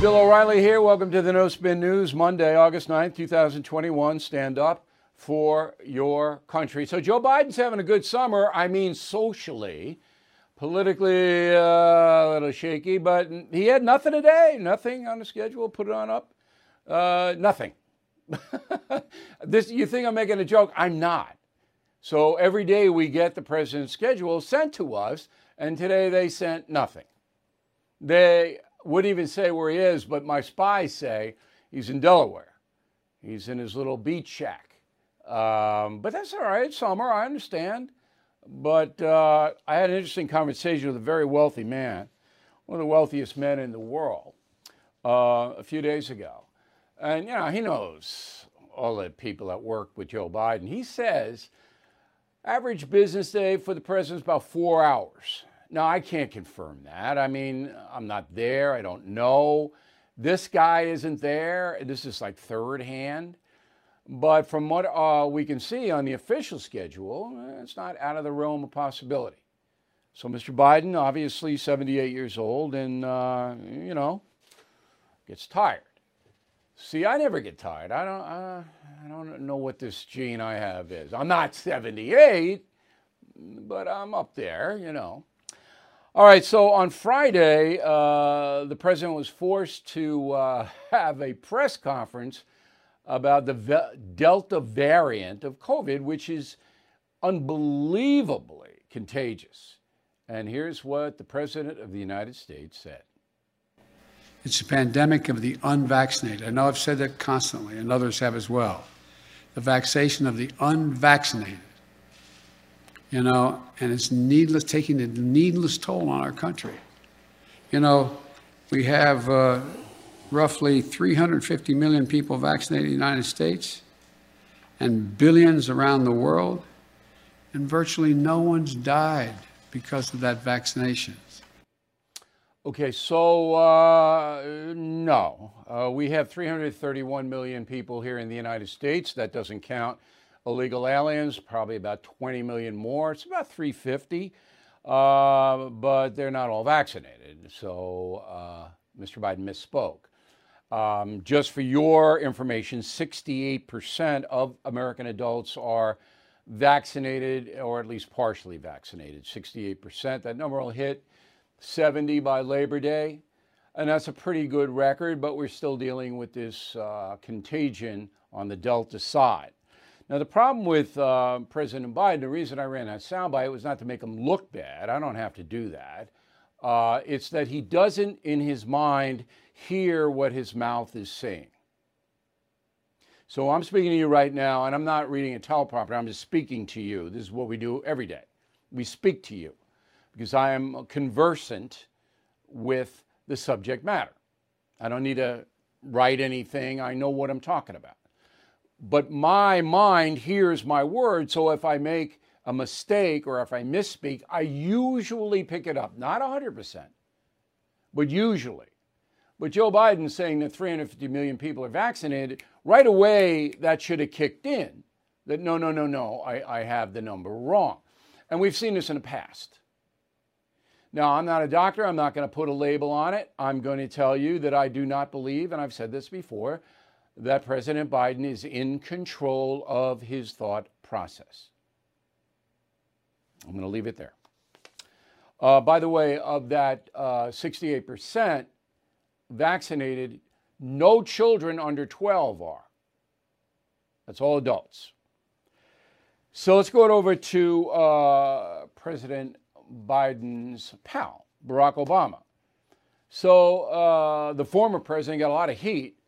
Bill O'Reilly here. Welcome to the No Spin News, Monday, August 9th, 2021. Stand up for your country. So, Joe Biden's having a good summer. I mean, socially, politically uh, a little shaky, but he had nothing today, nothing on the schedule. Put it on up. Uh, nothing. this, you think I'm making a joke? I'm not. So, every day we get the president's schedule sent to us, and today they sent nothing. They wouldn't even say where he is, but my spies say he's in Delaware. He's in his little beach shack. Um, but that's all right. Summer, I understand. But uh, I had an interesting conversation with a very wealthy man, one of the wealthiest men in the world, uh, a few days ago. And, you know, he knows all the people that work with Joe Biden. He says average business day for the president is about four hours. Now, I can't confirm that. I mean, I'm not there. I don't know. This guy isn't there. This is like third hand. But from what uh, we can see on the official schedule, eh, it's not out of the realm of possibility. So, Mr. Biden, obviously 78 years old, and, uh, you know, gets tired. See, I never get tired. I don't, uh, I don't know what this gene I have is. I'm not 78, but I'm up there, you know. All right, so on Friday, uh, the president was forced to uh, have a press conference about the ve- Delta variant of COVID, which is unbelievably contagious. And here's what the President of the United States said. It's a pandemic of the unvaccinated. I know I've said that constantly, and others have as well. The vaccination of the unvaccinated you know, and it's needless, taking a needless toll on our country. You know, we have uh, roughly 350 million people vaccinated in the United States and billions around the world, and virtually no one's died because of that vaccination. Okay, so uh, no. Uh, we have 331 million people here in the United States. That doesn't count illegal aliens, probably about 20 million more. It's about 350, uh, but they're not all vaccinated. So uh, Mr. Biden misspoke. Um, just for your information, 68% of American adults are vaccinated or at least partially vaccinated. 68%. That number will hit 70 by Labor Day. And that's a pretty good record, but we're still dealing with this uh, contagion on the Delta side. Now, the problem with uh, President Biden, the reason I ran that soundbite was not to make him look bad. I don't have to do that. Uh, it's that he doesn't, in his mind, hear what his mouth is saying. So I'm speaking to you right now, and I'm not reading a teleprompter. I'm just speaking to you. This is what we do every day. We speak to you because I am conversant with the subject matter. I don't need to write anything. I know what I'm talking about but my mind hears my word. So if I make a mistake or if I misspeak, I usually pick it up. Not 100%, but usually. But Joe Biden saying that 350 million people are vaccinated, right away that should have kicked in. That no, no, no, no, I, I have the number wrong. And we've seen this in the past. Now, I'm not a doctor. I'm not going to put a label on it. I'm going to tell you that I do not believe, and I've said this before, that President Biden is in control of his thought process. I'm going to leave it there. Uh, by the way, of that uh, 68% vaccinated, no children under 12 are. That's all adults. So let's go over to uh, President Biden's pal, Barack Obama. So uh, the former president got a lot of heat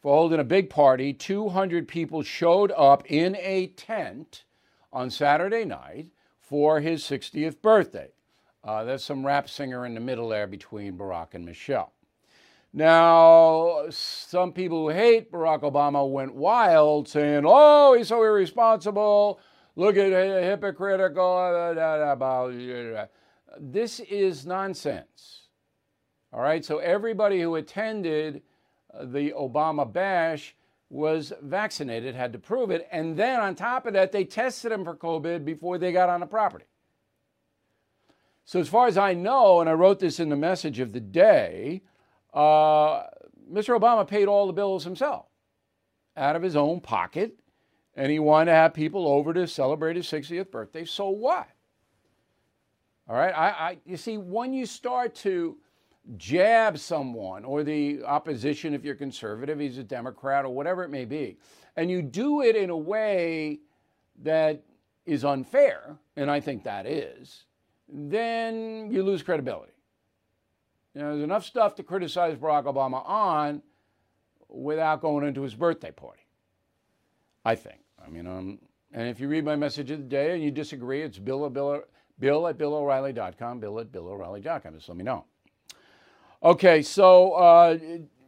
for holding a big party. 200 people showed up in a tent on Saturday night for his 60th birthday. Uh, there's some rap singer in the middle there between Barack and Michelle. Now, some people who hate Barack Obama went wild saying, oh, he's so irresponsible. Look at it, hypocritical. This is nonsense. All right, so everybody who attended the Obama bash was vaccinated, had to prove it. And then on top of that, they tested him for COVID before they got on the property. So, as far as I know, and I wrote this in the message of the day, uh, Mr. Obama paid all the bills himself out of his own pocket, and he wanted to have people over to celebrate his 60th birthday. So what? All right. I, I you see, when you start to jab someone or the opposition, if you're conservative, he's a Democrat or whatever it may be, and you do it in a way that is unfair, and I think that is, then you lose credibility. You know, there's enough stuff to criticize Barack Obama on without going into his birthday party. I think. I mean, um, and if you read my message of the day and you disagree, it's bill bill, bill at billoreilly.com, bill at billoreilly.com. Just let me know. Okay, so uh,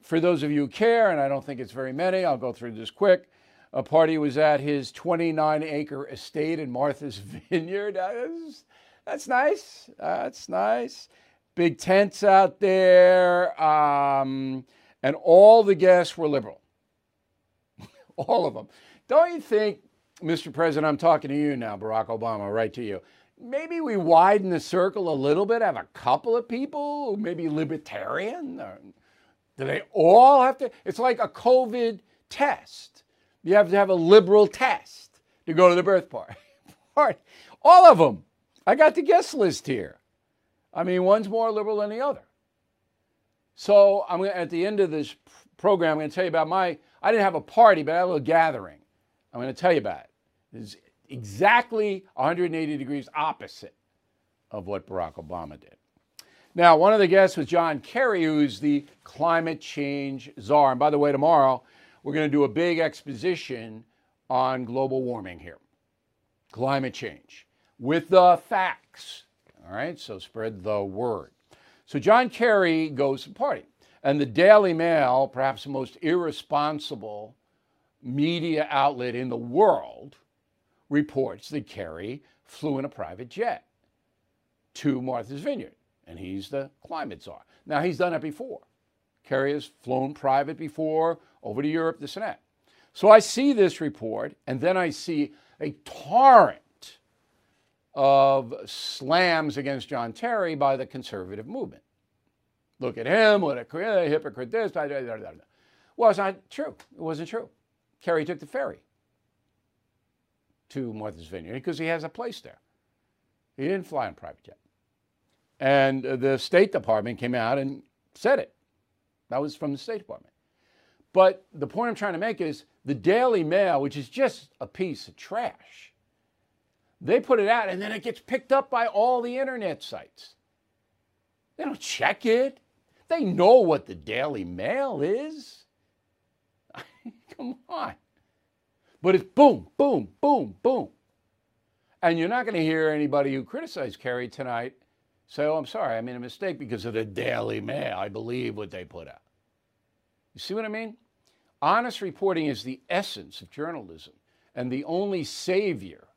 for those of you who care, and I don't think it's very many, I'll go through this quick. A party was at his 29 acre estate in Martha's Vineyard. That's, that's nice. That's nice. Big tents out there. Um, and all the guests were liberal. all of them. Don't you think, Mr. President, I'm talking to you now, Barack Obama, right to you. Maybe we widen the circle a little bit, have a couple of people, maybe libertarian. Or, do they all have to? It's like a COVID test. You have to have a liberal test to go to the birth party. all of them. I got the guest list here. I mean, one's more liberal than the other. So I'm gonna, at the end of this program, I'm going to tell you about my. I didn't have a party, but I had a little gathering. I'm going to tell you about it. It's exactly 180 degrees opposite of what Barack Obama did. Now, one of the guests was John Kerry, who's the climate change czar. And by the way, tomorrow we're going to do a big exposition on global warming here, climate change, with the facts. All right, so spread the word. So John Kerry goes to the party. And the Daily Mail, perhaps the most irresponsible media outlet in the world, reports that Kerry flew in a private jet to Martha's Vineyard. And he's the climate czar. Now, he's done it before. Kerry has flown private before over to Europe, this and that. So I see this report, and then I see a torrent of slams against John Kerry by the conservative movement. Look at him, what a hypocrite this. Blah, blah. Well, it's not true. It wasn't true. Kerry took the ferry to Martha's Vineyard because he has a place there. He didn't fly on private jet. And the State Department came out and said it. That was from the State Department. But the point I'm trying to make is the Daily Mail, which is just a piece of trash, they put it out and then it gets picked up by all the internet sites. They don't check it. They know what the Daily Mail is. Come on. But it's boom, boom, boom, boom. And you're not going to hear anybody who criticized Kerry tonight say, oh, I'm sorry, I made a mistake because of the Daily Mail. I believe what they put out. You see what I mean? Honest reporting is the essence of journalism and the only savior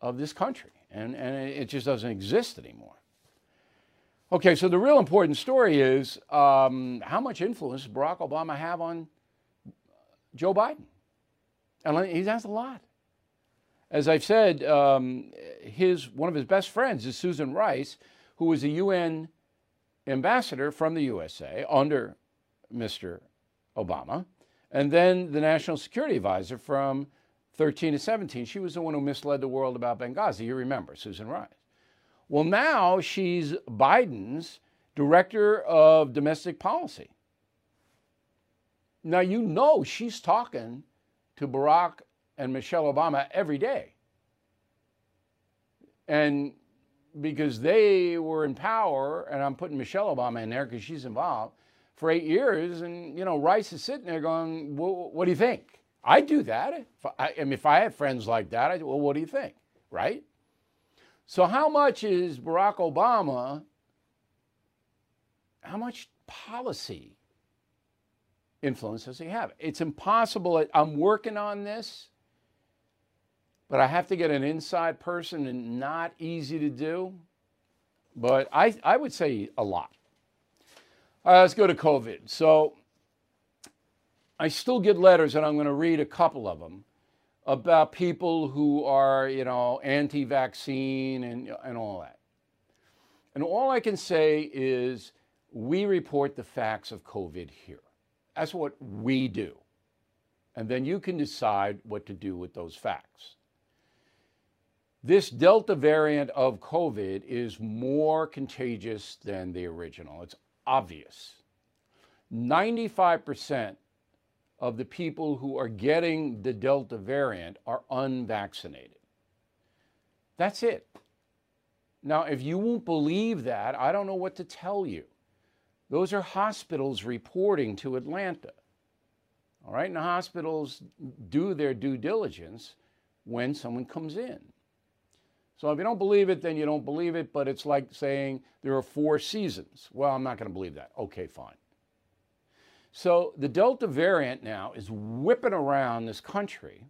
of this country. And, and it just doesn't exist anymore. Okay, so the real important story is um, how much influence Barack Obama have on Joe Biden? And he has a lot. As I've said, um, his one of his best friends is Susan Rice, who was a UN ambassador from the USA under Mr. Obama, and then the national security advisor from 13 to 17. She was the one who misled the world about Benghazi. You remember Susan Rice. Well, now she's Biden's director of domestic policy. Now, you know she's talking to Barack and Michelle Obama every day. And because they were in power, and I'm putting Michelle Obama in there because she's involved for eight years, and you know Rice is sitting there going, well, "What do you think?" I do that. If I, I mean, if I had friends like that, I'd well, what do you think? Right? So, how much is Barack Obama, how much policy influence does he have? It's impossible. I'm working on this, but I have to get an inside person and not easy to do. But I, I would say a lot. All right, let's go to COVID. So, I still get letters, and I'm going to read a couple of them about people who are, you know, anti vaccine and, and all that. And all I can say is we report the facts of COVID here. That's what we do. And then you can decide what to do with those facts. This Delta variant of COVID is more contagious than the original. It's obvious. 95% of the people who are getting the Delta variant are unvaccinated. That's it. Now, if you won't believe that, I don't know what to tell you. Those are hospitals reporting to Atlanta. All right, and the hospitals do their due diligence when someone comes in. So if you don't believe it, then you don't believe it, but it's like saying there are four seasons. Well, I'm not going to believe that. Okay, fine. So the Delta variant now is whipping around this country,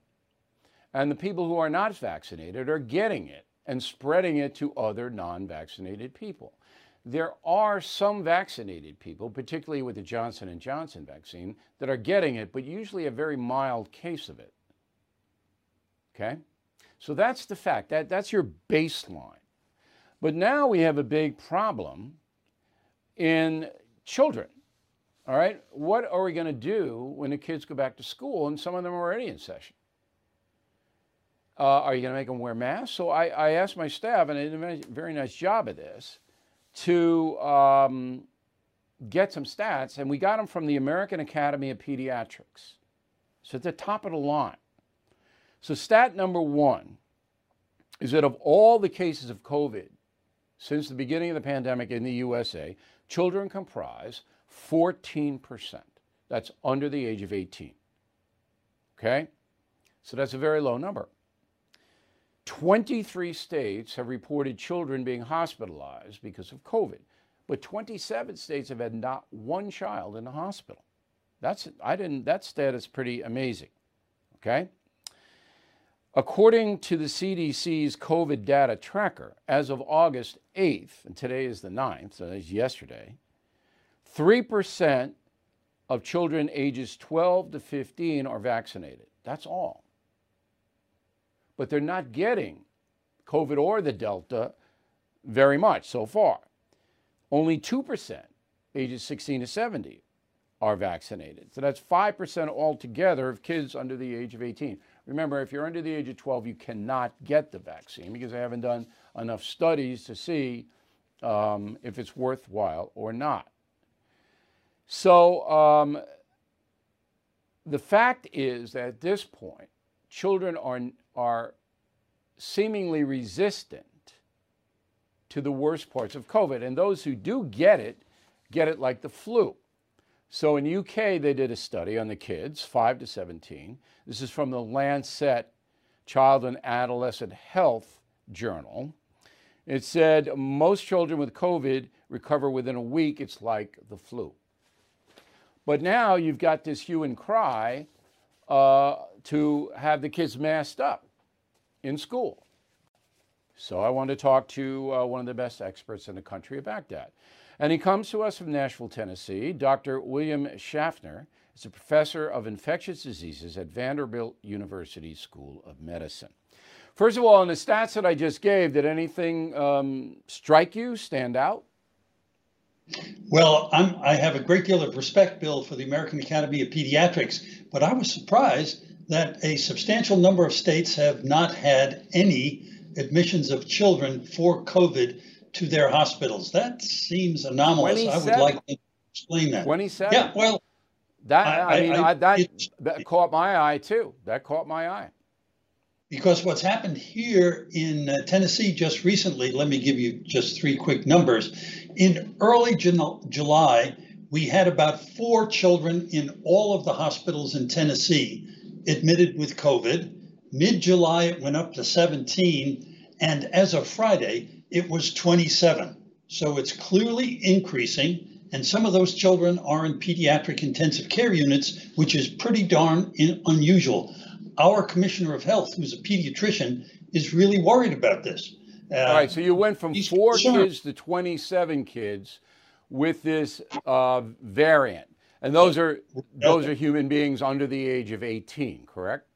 and the people who are not vaccinated are getting it and spreading it to other non vaccinated people. There are some vaccinated people, particularly with the Johnson & Johnson vaccine, that are getting it, but usually a very mild case of it. Okay? So that's the fact. That, that's your baseline. But now we have a big problem in children. All right? What are we going to do when the kids go back to school and some of them are already in session? Uh, are you going to make them wear masks? So I, I asked my staff, and they did a very nice job of this, to um, get some stats, and we got them from the American Academy of Pediatrics. So at the top of the line. So, stat number one is that of all the cases of COVID since the beginning of the pandemic in the USA, children comprise 14%. That's under the age of 18. Okay? So that's a very low number. 23 states have reported children being hospitalized because of COVID, but 27 states have had not one child in the hospital. That's I didn't that stat is pretty amazing. Okay? According to the CDC's COVID data tracker, as of August 8th, and today is the 9th, so that's yesterday, 3% of children ages 12 to 15 are vaccinated. That's all. But they're not getting COVID or the Delta very much so far. Only 2% ages 16 to 70 are vaccinated. So that's 5% altogether of kids under the age of 18. Remember, if you're under the age of 12, you cannot get the vaccine because they haven't done enough studies to see um, if it's worthwhile or not. So um, the fact is that at this point, children are, are seemingly resistant to the worst parts of COVID. And those who do get it, get it like the flu. So in UK, they did a study on the kids, 5 to 17. This is from the Lancet Child and Adolescent Health Journal. It said most children with COVID recover within a week. It's like the flu. But now you've got this hue and cry uh, to have the kids masked up in school. So I want to talk to uh, one of the best experts in the country about that. And he comes to us from Nashville, Tennessee. Dr. William Schaffner is a professor of infectious diseases at Vanderbilt University School of Medicine. First of all, in the stats that I just gave, did anything um, strike you, stand out? Well, I'm, i have a great deal of respect, Bill, for the American Academy of Pediatrics, but I was surprised that a substantial number of states have not had any admissions of children for COVID to their hospitals. That seems anomalous. I would like to explain that. 27? Yeah, well, that I, I mean I, I, that, that caught my eye too. That caught my eye. Because what's happened here in uh, Tennessee just recently, let me give you just three quick numbers. In early July, we had about four children in all of the hospitals in Tennessee admitted with COVID. Mid July, it went up to 17. And as of Friday, it was 27. So it's clearly increasing. And some of those children are in pediatric intensive care units, which is pretty darn in, unusual. Our commissioner of health, who's a pediatrician, is really worried about this. Uh, All right, so you went from four kids to 27 kids with this uh, variant, and those are those are human beings under the age of 18, correct?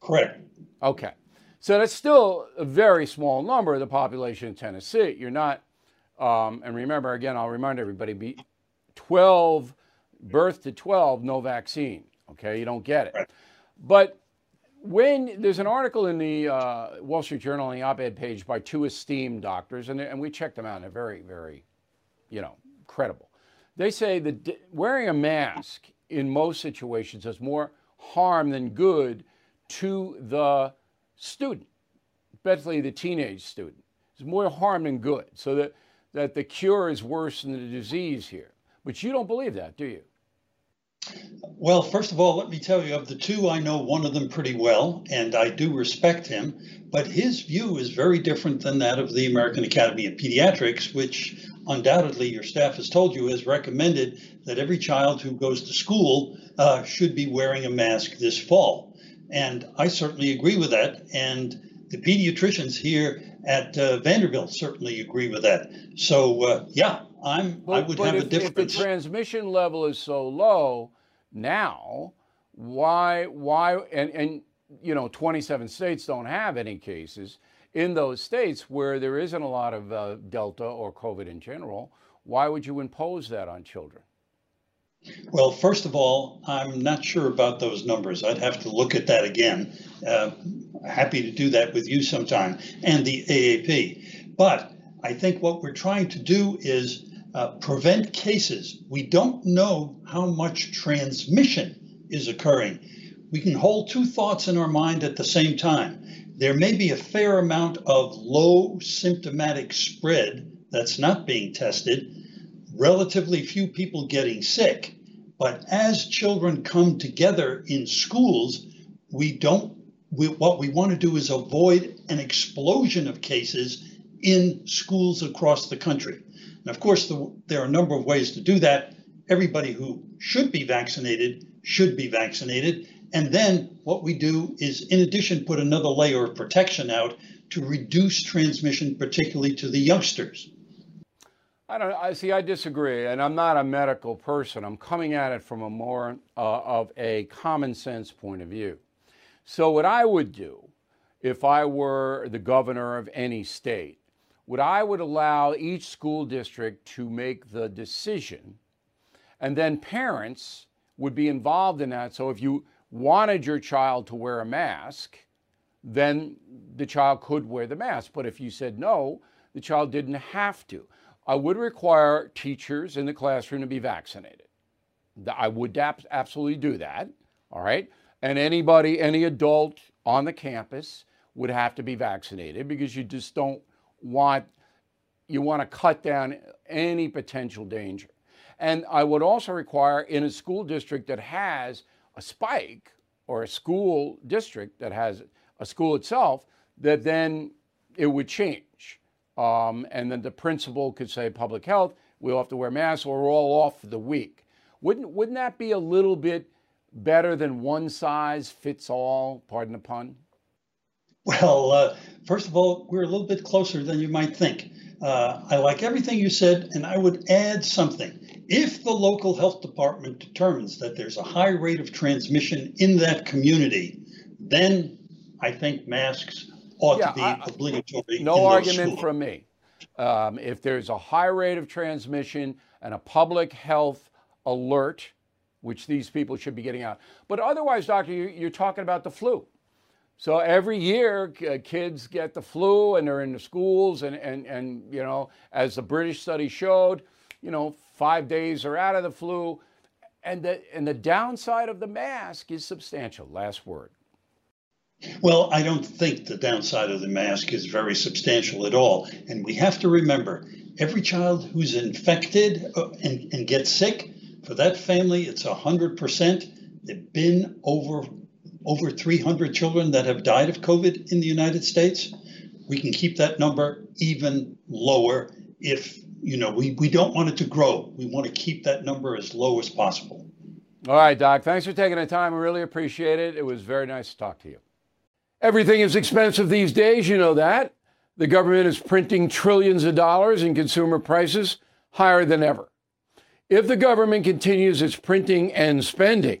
Correct. Okay. So that's still a very small number of the population in Tennessee. You're not, um, and remember again, I'll remind everybody, be 12 Birth to 12, no vaccine. Okay, you don't get it. But when there's an article in the uh, Wall Street Journal on the op-ed page by two esteemed doctors, and, and we checked them out, and they're very, very, you know, credible. They say that wearing a mask in most situations does more harm than good to the student, especially the teenage student. It's more harm than good. So that, that the cure is worse than the disease here. But you don't believe that, do you? Well, first of all, let me tell you of the two, I know one of them pretty well, and I do respect him. But his view is very different than that of the American Academy of Pediatrics, which undoubtedly your staff has told you has recommended that every child who goes to school uh, should be wearing a mask this fall. And I certainly agree with that. And the pediatricians here at uh, Vanderbilt certainly agree with that. So, uh, yeah, I'm. But, I would have if, a difference. If the transmission level is so low now, why? Why? And and you know, 27 states don't have any cases. In those states where there isn't a lot of uh, Delta or COVID in general, why would you impose that on children? Well, first of all, I'm not sure about those numbers. I'd have to look at that again. Uh, happy to do that with you sometime and the AAP. But I think what we're trying to do is uh, prevent cases. We don't know how much transmission is occurring. We can hold two thoughts in our mind at the same time. There may be a fair amount of low symptomatic spread that's not being tested, relatively few people getting sick. But as children come together in schools, we don't, we, what we want to do is avoid an explosion of cases in schools across the country. And of course, the, there are a number of ways to do that. Everybody who should be vaccinated should be vaccinated. And then what we do is, in addition, put another layer of protection out to reduce transmission, particularly to the youngsters. I don't. I see. I disagree, and I'm not a medical person. I'm coming at it from a more uh, of a common sense point of view. So, what I would do, if I were the governor of any state, what I would allow each school district to make the decision, and then parents would be involved in that. So, if you wanted your child to wear a mask, then the child could wear the mask. But if you said no, the child didn't have to. I would require teachers in the classroom to be vaccinated. I would absolutely do that. All right. And anybody, any adult on the campus would have to be vaccinated because you just don't want, you want to cut down any potential danger. And I would also require in a school district that has a spike or a school district that has a school itself, that then it would change. Um, and then the principal could say public health, we'll have to wear masks or we're all off for the week. Wouldn't, wouldn't that be a little bit better than one size fits all, pardon the pun? Well, uh, first of all, we're a little bit closer than you might think. Uh, I like everything you said, and I would add something. If the local health department determines that there's a high rate of transmission in that community, then I think masks ought yeah, to be I, obligatory. No argument from me. Um, if there's a high rate of transmission and a public health alert, which these people should be getting out. But otherwise, doctor, you're talking about the flu. So every year, kids get the flu and they're in the schools, and, and, and you know, as the British study showed, you know, five days are out of the flu. And the, and the downside of the mask is substantial. Last word. Well, I don't think the downside of the mask is very substantial at all. And we have to remember every child who's infected uh, and, and gets sick, for that family, it's 100%. They've been over, over 300 children that have died of COVID in the United States. We can keep that number even lower if, you know, we, we don't want it to grow. We want to keep that number as low as possible. All right, Doc. Thanks for taking the time. I really appreciate it. It was very nice to talk to you. Everything is expensive these days, you know that. The government is printing trillions of dollars and consumer prices higher than ever. If the government continues its printing and spending,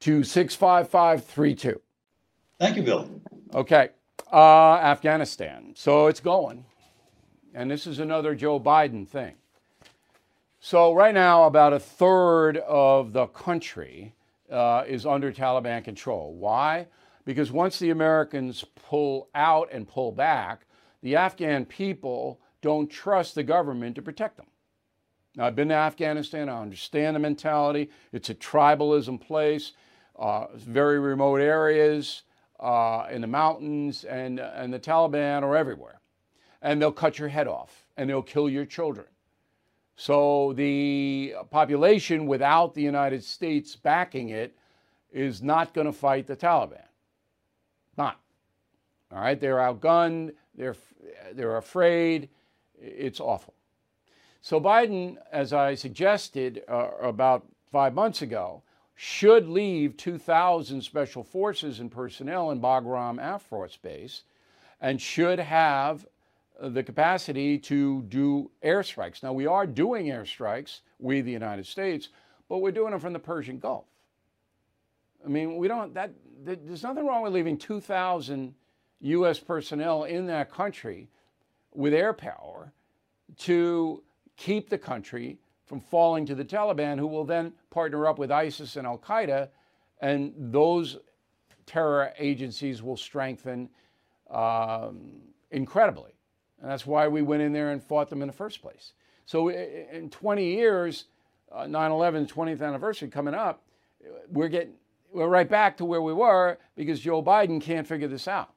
to 65532. Thank you, Bill. Okay, uh, Afghanistan. So it's going. And this is another Joe Biden thing. So, right now, about a third of the country uh, is under Taliban control. Why? Because once the Americans pull out and pull back, the Afghan people don't trust the government to protect them. Now, I've been to Afghanistan, I understand the mentality. It's a tribalism place, very remote areas uh, in the mountains, and, and the Taliban are everywhere. And they'll cut your head off and they'll kill your children. So the population without the United States backing it is not going to fight the Taliban. Not. All right, they're outgunned, they're, they're afraid, it's awful. So Biden, as I suggested uh, about five months ago, should leave 2,000 special forces and personnel in Bagram Air Force Base and should have the capacity to do airstrikes. Now, we are doing airstrikes, we, the United States, but we're doing them from the Persian Gulf. I mean, we don't, that, there's nothing wrong with leaving 2,000 U.S. personnel in that country with air power to keep the country from falling to the Taliban, who will then partner up with ISIS and Al Qaeda, and those terror agencies will strengthen um, incredibly. And that's why we went in there and fought them in the first place. So in 20 years, uh, 9 11, 20th anniversary coming up, we're getting we're right back to where we were because Joe Biden can't figure this out.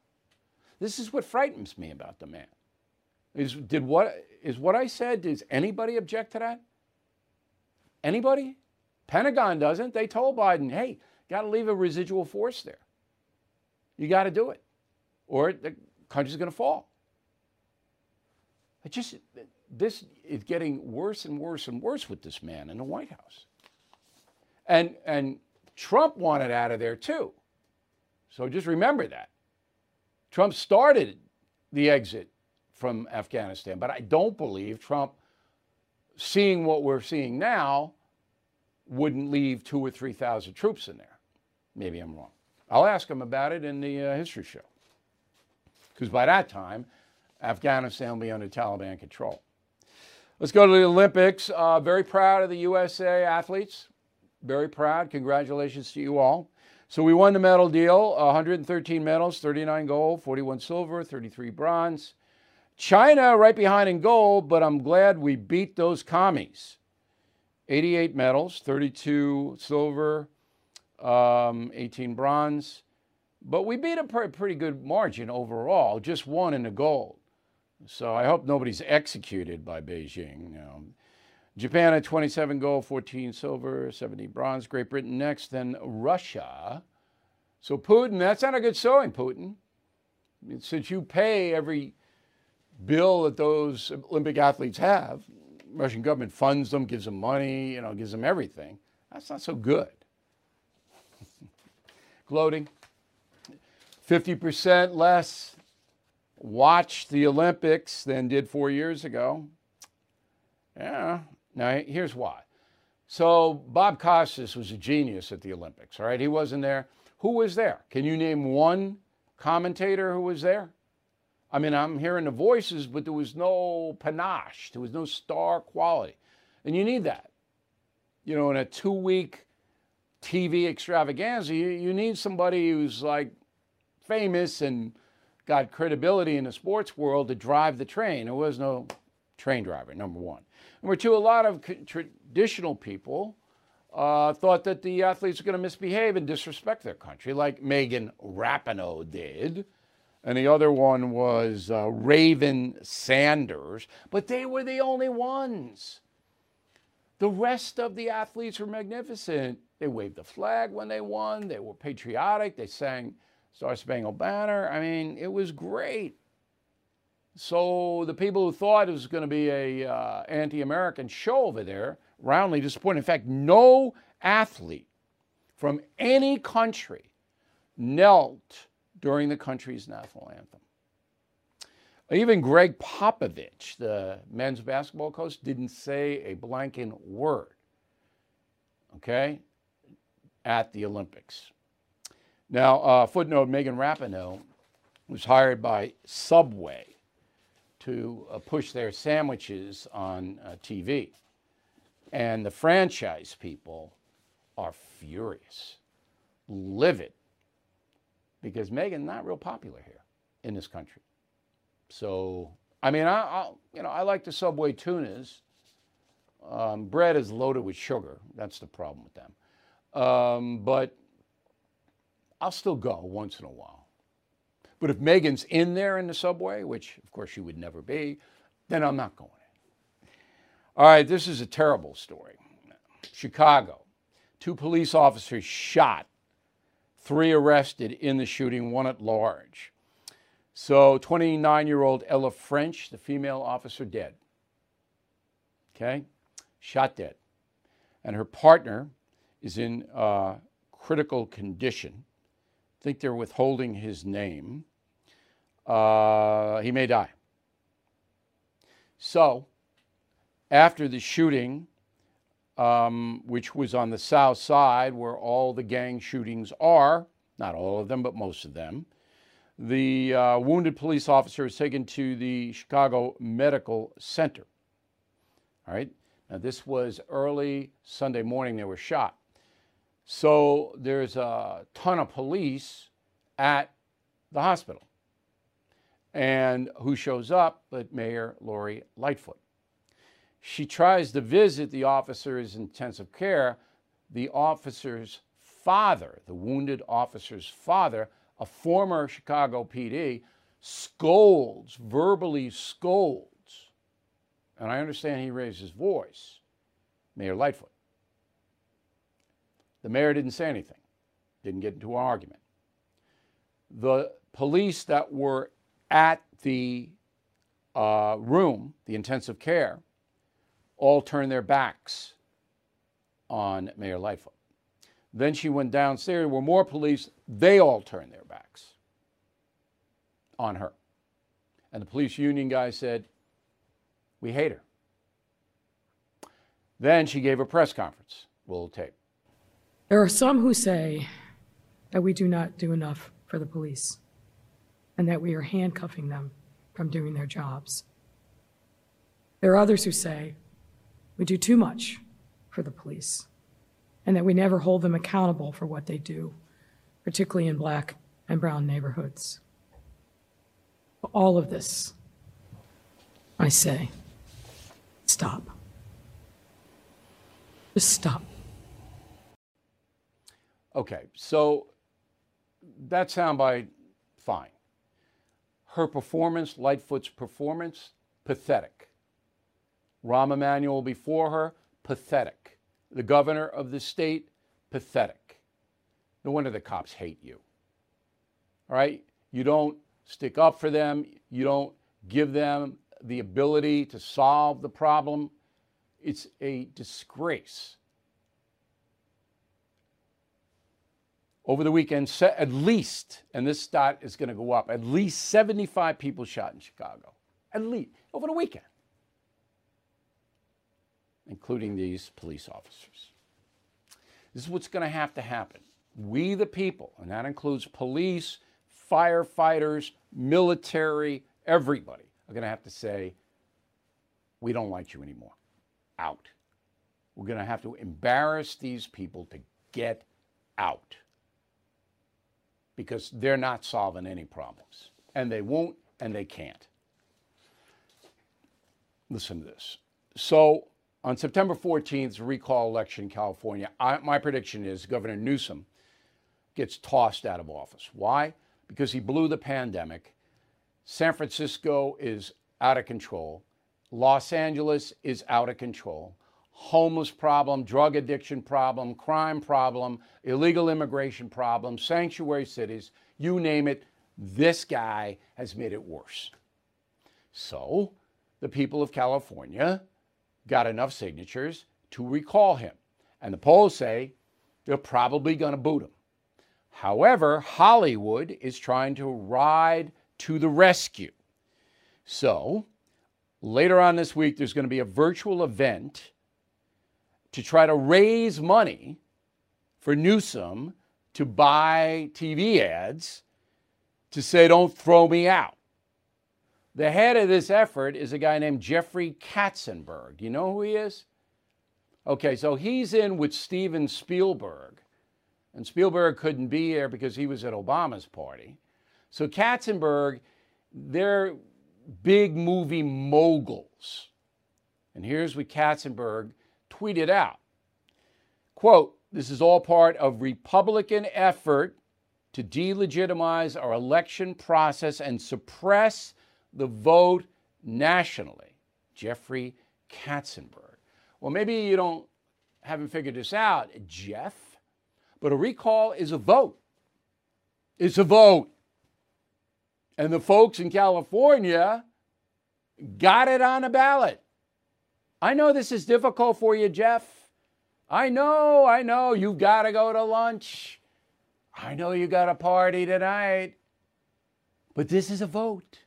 This is what frightens me about the man. Is did what is what I said? Does anybody object to that? Anybody? Pentagon doesn't. They told Biden, "Hey, got to leave a residual force there. You got to do it, or the country's going to fall." It just this is getting worse and worse and worse with this man in the White House. And and Trump wanted out of there too. So just remember that. Trump started the exit from Afghanistan, but I don't believe Trump seeing what we're seeing now wouldn't leave 2 or 3,000 troops in there. Maybe I'm wrong. I'll ask him about it in the uh, history show. Because by that time, Afghanistan will be under Taliban control. Let's go to the Olympics. Uh, very proud of the USA athletes. Very proud. Congratulations to you all. So we won the medal deal 113 medals, 39 gold, 41 silver, 33 bronze. China right behind in gold, but I'm glad we beat those commies. 88 medals, 32 silver, um, 18 bronze. But we beat a pretty good margin overall, just one in the gold. So I hope nobody's executed by Beijing. You know. Japan at 27 gold, 14 silver, 70 bronze. Great Britain next, then Russia. So Putin, that's not a good showing, Putin. Since you pay every bill that those Olympic athletes have, Russian government funds them, gives them money, you know, gives them everything. That's not so good. Gloating. 50% less watched the Olympics than did four years ago. Yeah. Now, here's why. So, Bob Costas was a genius at the Olympics, all right? He wasn't there. Who was there? Can you name one commentator who was there? I mean, I'm hearing the voices, but there was no panache, there was no star quality. And you need that. You know, in a two week TV extravaganza, you, you need somebody who's like famous and got credibility in the sports world to drive the train. There was no train driver, number one. Number two, a lot of traditional people uh, thought that the athletes were going to misbehave and disrespect their country, like Megan Rapinoe did. And the other one was uh, Raven Saunders, but they were the only ones. The rest of the athletes were magnificent. They waved the flag when they won. They were patriotic. They sang Star Spangled Banner. I mean, it was great. So the people who thought it was going to be a uh, anti-American show over there roundly disappointed. In fact, no athlete from any country knelt during the country's national anthem. Even Gregg Popovich, the men's basketball coach, didn't say a blanking word, okay, at the Olympics. Now, uh, footnote Megan Rapinoe was hired by Subway to uh, push their sandwiches on uh, TV. And the franchise people are furious, livid, because Megan's not real popular here in this country. So, I mean, I, I you know, I like the Subway tunas. Um, bread is loaded with sugar. That's the problem with them. Um, but I'll still go once in a while. But if Megan's in there in the subway, which of course she would never be, then I'm not going in. All right, this is a terrible story. Chicago. Two police officers shot, three arrested in the shooting, one at large. So 29 year old Ella French, the female officer, dead. Okay? Shot dead. And her partner is in uh, critical condition. I think they're withholding his name uh, he may die. So, after the shooting, um, which was on the south side where all the gang shootings are, not all of them, but most of them, the uh, wounded police officer was taken to the Chicago Medical Center. All right. Now, this was early Sunday morning, they were shot. So, there's a ton of police at the hospital. And who shows up but Mayor Lori Lightfoot. She tries to visit the officer's intensive care. The officer's father, the wounded officer's father, a former Chicago PD, scolds, verbally scolds. And I understand he raised his voice, Mayor Lightfoot. The mayor didn't say anything, didn't get into an argument. The police that were at the uh, room, the intensive care, all turned their backs on Mayor Lightfoot. Then she went downstairs, there were more police, they all turned their backs on her. And the police union guy said, We hate her. Then she gave a press conference. We'll tape. There are some who say that we do not do enough for the police and that we are handcuffing them from doing their jobs. There are others who say we do too much for the police and that we never hold them accountable for what they do, particularly in black and brown neighborhoods. All of this, I say, stop. Just stop. Okay, so that soundbite, fine. Her performance, Lightfoot's performance, pathetic. Rahm Emanuel before her, pathetic. The governor of the state, pathetic. No wonder the cops hate you. All right? You don't stick up for them, you don't give them the ability to solve the problem. It's a disgrace. Over the weekend, at least, and this stat is going to go up, at least 75 people shot in Chicago. At least, over the weekend, including these police officers. This is what's going to have to happen. We, the people, and that includes police, firefighters, military, everybody, are going to have to say, we don't like you anymore. Out. We're going to have to embarrass these people to get out because they're not solving any problems. And they won't and they can't. Listen to this. So, on September 14th, recall election in California. I, my prediction is Governor Newsom gets tossed out of office. Why? Because he blew the pandemic. San Francisco is out of control. Los Angeles is out of control. Homeless problem, drug addiction problem, crime problem, illegal immigration problem, sanctuary cities, you name it, this guy has made it worse. So, the people of California got enough signatures to recall him. And the polls say they're probably going to boot him. However, Hollywood is trying to ride to the rescue. So, later on this week, there's going to be a virtual event to try to raise money for Newsom to buy TV ads to say, don't throw me out. The head of this effort is a guy named Jeffrey Katzenberg. You know who he is? Okay, so he's in with Steven Spielberg, and Spielberg couldn't be here because he was at Obama's party. So Katzenberg, they're big movie moguls. And here's what Katzenberg tweeted out. Quote, this is all part of Republican effort to delegitimize our election process and suppress the vote nationally. Jeffrey Katzenberg. Well, maybe you don't haven't figured this out, Jeff, but a recall is a vote. It's a vote. And the folks in California got it on a ballot. I know this is difficult for you, Jeff. I know, I know, you've got to go to lunch. I know you got a party tonight. But this is a vote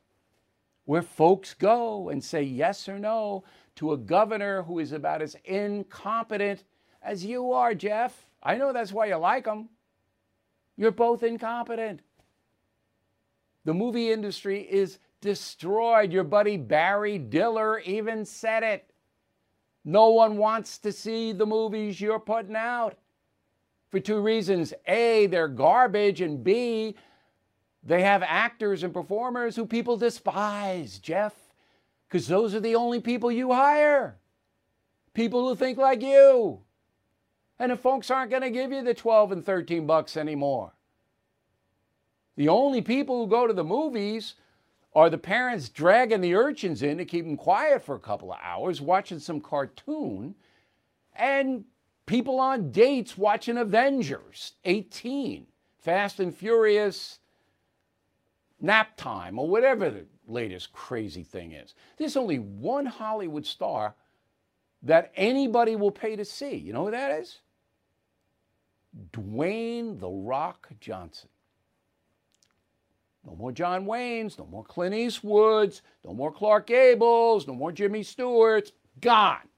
where folks go and say yes or no to a governor who is about as incompetent as you are, Jeff. I know that's why you like him. You're both incompetent. The movie industry is destroyed. Your buddy Barry Diller even said it. No one wants to see the movies you're putting out for two reasons. A, they're garbage, and B, they have actors and performers who people despise, Jeff, because those are the only people you hire. People who think like you. And the folks aren't going to give you the 12 and 13 bucks anymore. The only people who go to the movies are the parents dragging the urchins in to keep them quiet for a couple of hours, watching some cartoon, and people on dates watching Avengers 18, Fast and Furious nap time, or whatever the latest crazy thing is. There's only one Hollywood star that anybody will pay to see. You know who that is? Dwayne The Rock Johnson. No more John Waynes, no more Clint Eastwoods, no more Clark Gables, no more Jimmy Stewarts. Gone.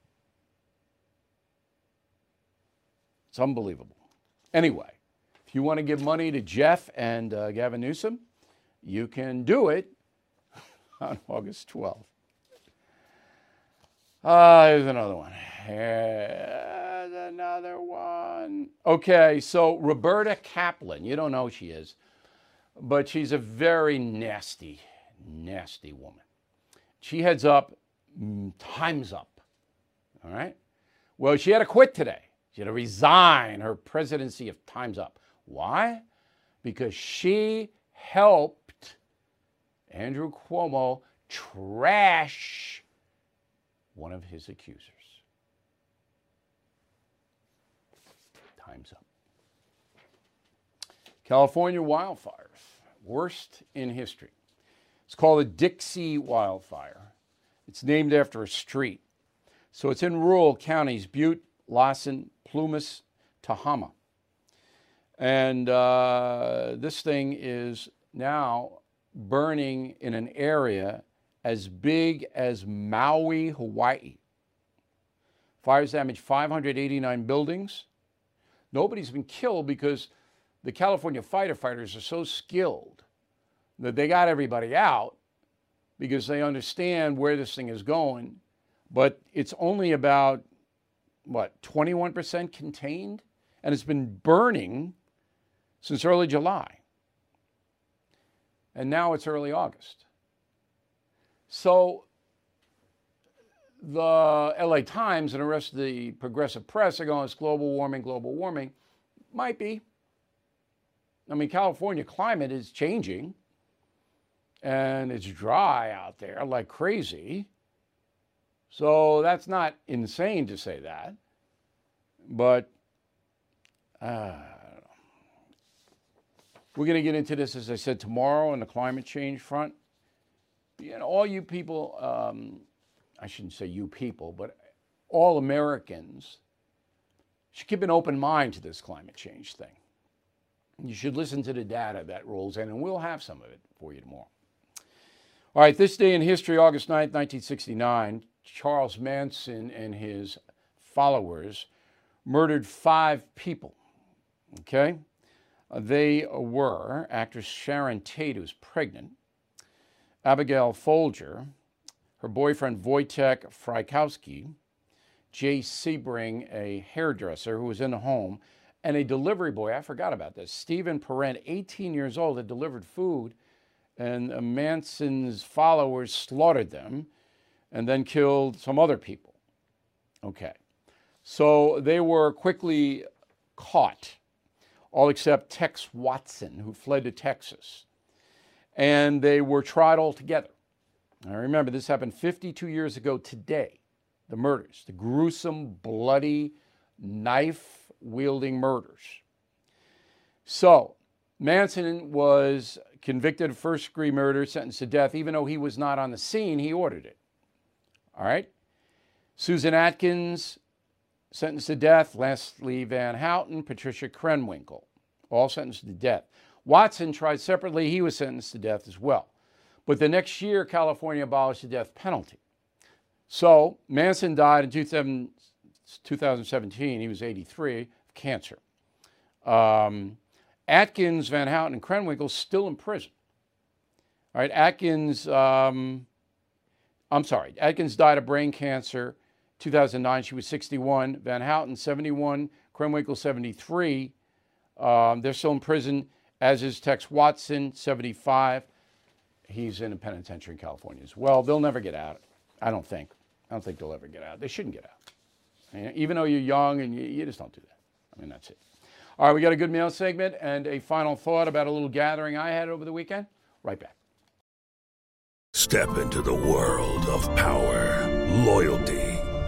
It's unbelievable. Anyway, if you want to give money to Jeff and uh, Gavin Newsom, you can do it on August 12th. Uh, here's another one. Here's another one. Okay, so Roberta Kaplan, you don't know who she is, but she's a very nasty, nasty woman. She heads up mm, Time's Up. All right? Well, she had to quit today. She had to resign her presidency of Time's Up. Why? Because she helped Andrew Cuomo trash one of his accusers. Time's up. California wildfires, worst in history. It's called the Dixie Wildfire. It's named after a street. So it's in rural counties Butte, Lassen, Plumas, Tehama. And uh, this thing is now burning in an area as big as Maui, Hawaii. Fires damaged 589 buildings. Nobody's been killed because the California firefighters are so skilled that they got everybody out because they understand where this thing is going. But it's only about, what, 21% contained? And it's been burning since early July and now it's early August. So the LA Times and the rest of the progressive press are going, it's global warming, global warming. Might be. I mean, California climate is changing and it's dry out there like crazy. So that's not insane to say that. But uh, we're going to get into this, as I said, tomorrow on the climate change front. You know, all you people, um, I shouldn't say you people, but all Americans should keep an open mind to this climate change thing. You should listen to the data that rolls in, and we'll have some of it for you tomorrow. All right, this day in history, August 9, 1969, Charles Manson and his followers murdered five people. Okay? They were actress Sharon Tate, who's pregnant, Abigail Folger, her boyfriend Wojtek Frykowski, Jay Sebring, a hairdresser who was in the home, and a delivery boy. I forgot about this. Steven Parent, 18 years old, had delivered food, and Manson's followers slaughtered them and then killed some other people. Okay. So they were quickly caught, all except Tex Watson, who fled to Texas. And they were tried all together. Now remember, this happened 52 years ago today. The murders, the gruesome, bloody, knife wielding murders. So, Manson was convicted of first degree murder, sentenced to death. Even though he was not on the scene, he ordered it. All right? Susan Atkins, sentenced to death. Leslie Van Houten, Patricia Krenwinkel, all sentenced to death. Watson tried separately. He was sentenced to death as well. But the next year, California abolished the death penalty. So Manson died in 2017. He was 83 of cancer. Um, Atkins, Van Houten, and Krenwinkel still in prison. All right, Atkins um, I'm sorry, Atkins died of brain cancer 2009. She was 61. Van Houten, 71. Krenwinkel, 73. Um, they're still in prison, as is Tex Watson, 75. He's in a penitentiary in California as well. They'll never get out. I don't think. I don't think they'll ever get out. They shouldn't get out. Even though you're young and you, you just don't do that. I mean, that's it. All right, we got a good mail segment and a final thought about a little gathering I had over the weekend. Right back. Step into the world of power, loyalty,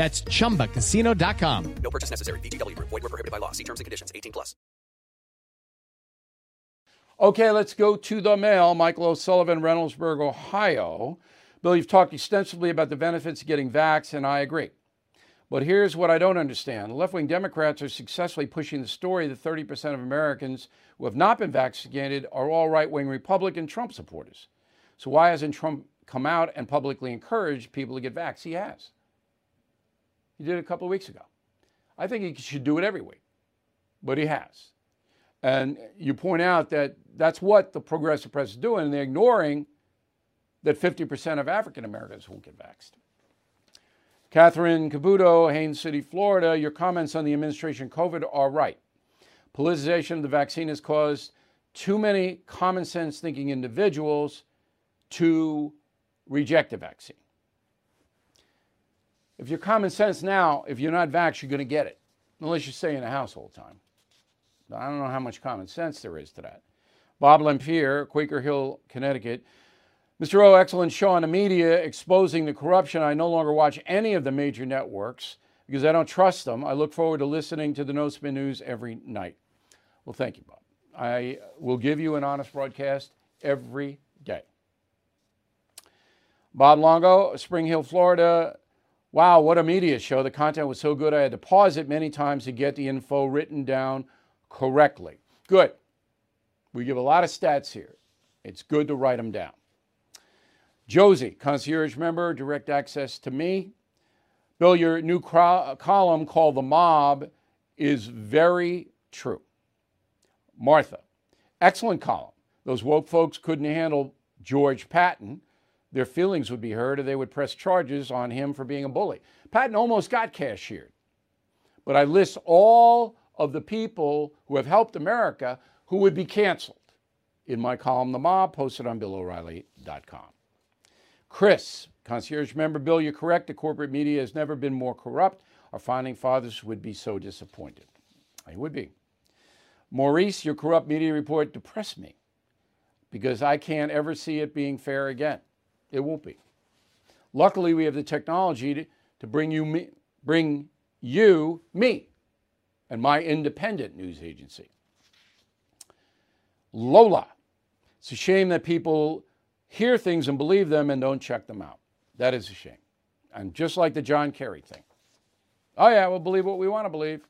That's ChumbaCasino.com. No purchase necessary. VGW Group. Void were prohibited by law. See terms and conditions. 18 plus. Okay, let's go to the mail. Michael O'Sullivan, Reynoldsburg, Ohio. Bill, you've talked extensively about the benefits of getting vax, and I agree. But here's what I don't understand. Left wing Democrats are successfully pushing the story that 30% of Americans who have not been vaccinated are all right wing Republican Trump supporters. So why hasn't Trump come out and publicly encouraged people to get vax? He has. He did it a couple of weeks ago. I think he should do it every week, but he has. And you point out that that's what the progressive press is doing, and they're ignoring that 50% of African Americans won't get vaxxed. Catherine Cabuto, Haines City, Florida, your comments on the administration COVID are right. Politicization of the vaccine has caused too many common sense thinking individuals to reject the vaccine. If you're common sense now, if you're not vaxxed, you're going to get it, unless you stay in the house all the time. I don't know how much common sense there is to that. Bob Lempier, Quaker Hill, Connecticut. Mr. O, excellent show on the media exposing the corruption. I no longer watch any of the major networks because I don't trust them. I look forward to listening to the No Spin News every night. Well, thank you, Bob. I will give you an honest broadcast every day. Bob Longo, Spring Hill, Florida. Wow, what a media show. The content was so good I had to pause it many times to get the info written down correctly. Good. We give a lot of stats here. It's good to write them down. Josie, concierge member, direct access to me. Bill, your new cro- column called The Mob is very true. Martha, excellent column. Those woke folks couldn't handle George Patton. Their feelings would be hurt or they would press charges on him for being a bully. Patton almost got cashiered. But I list all of the people who have helped America who would be canceled in my column, The Mob, posted on BillO'Reilly.com. Chris, concierge member Bill, you're correct. The corporate media has never been more corrupt. Our founding fathers would be so disappointed. They would be. Maurice, your corrupt media report depressed me because I can't ever see it being fair again. It won't be. Luckily, we have the technology to, to bring you me, bring you me and my independent news agency. Lola, it's a shame that people hear things and believe them and don't check them out. That is a shame. And just like the John Kerry thing. Oh, yeah, we'll believe what we want to believe.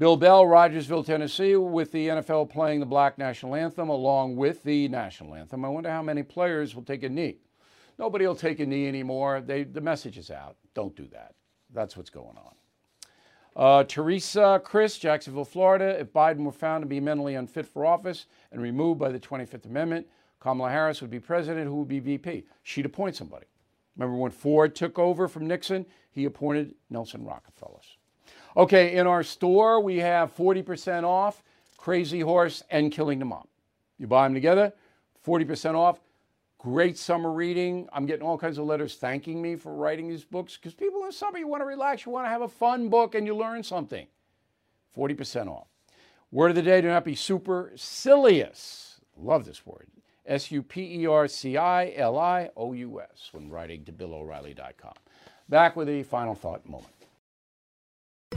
Bill Bell, Rogersville, Tennessee, with the NFL playing the black national anthem along with the national anthem. I wonder how many players will take a knee. Nobody will take a knee anymore. They, the message is out. Don't do that. That's what's going on. Uh, Teresa Chris, Jacksonville, Florida. If Biden were found to be mentally unfit for office and removed by the 25th Amendment, Kamala Harris would be president, who would be VP. She'd appoint somebody. Remember when Ford took over from Nixon? He appointed Nelson Rockefeller. Okay, in our store, we have 40% off Crazy Horse and Killing the Mob. You buy them together, 40% off. Great summer reading. I'm getting all kinds of letters thanking me for writing these books because people in summer, you want to relax, you want to have a fun book, and you learn something. 40% off. Word of the day do not be supercilious. Love this word. S U P E R C I L I O U S when writing to BillO'Reilly.com. Back with a final thought moment.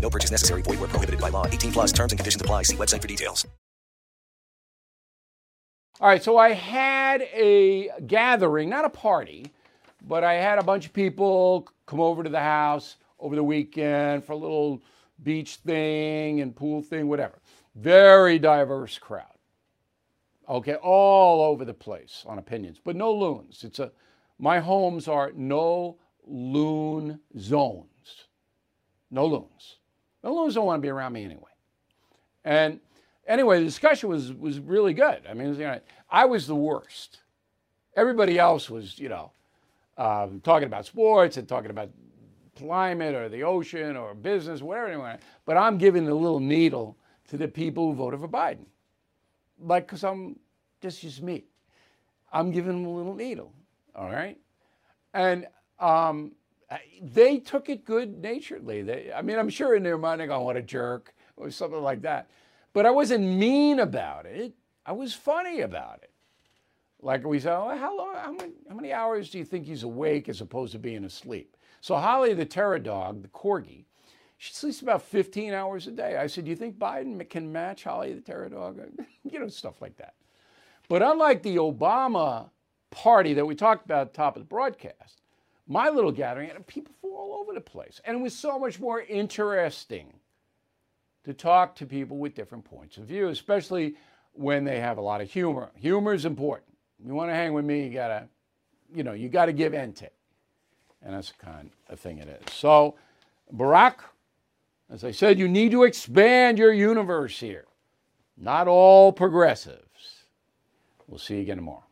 No purchase necessary. Void were prohibited by law. 18 plus terms and conditions apply. See website for details. All right, so I had a gathering, not a party, but I had a bunch of people come over to the house over the weekend for a little beach thing and pool thing, whatever. Very diverse crowd. Okay, all over the place on opinions, but no loons. It's a my homes are no loon zones. No loons. No loons don't want to be around me anyway. And anyway, the discussion was was really good. I mean, you know, I was the worst. Everybody else was, you know, um, talking about sports and talking about climate or the ocean or business, whatever. But I'm giving the little needle to the people who voted for Biden, like because I'm just just me. I'm giving them a little needle. All right, and um, they took it good naturedly. They, I mean, I'm sure in their mind they're going, "What a jerk," or something like that. But I wasn't mean about it. I was funny about it. Like we said, oh, how long? How many, how many hours do you think he's awake as opposed to being asleep? So Holly, the terror dog, the corgi, she sleeps about 15 hours a day. I said, do you think Biden can match Holly, the terror dog? you know, stuff like that. But unlike the Obama party that we talked about at the top of the broadcast, my little gathering and people from all over the place. And it was so much more interesting to talk to people with different points of view, especially when they have a lot of humor. Humor is important. You want to hang with me, you gotta, you know, you gotta give and take. And that's the kind of thing it is. So, Barack, as I said, you need to expand your universe here. Not all progressives. We'll see you again tomorrow.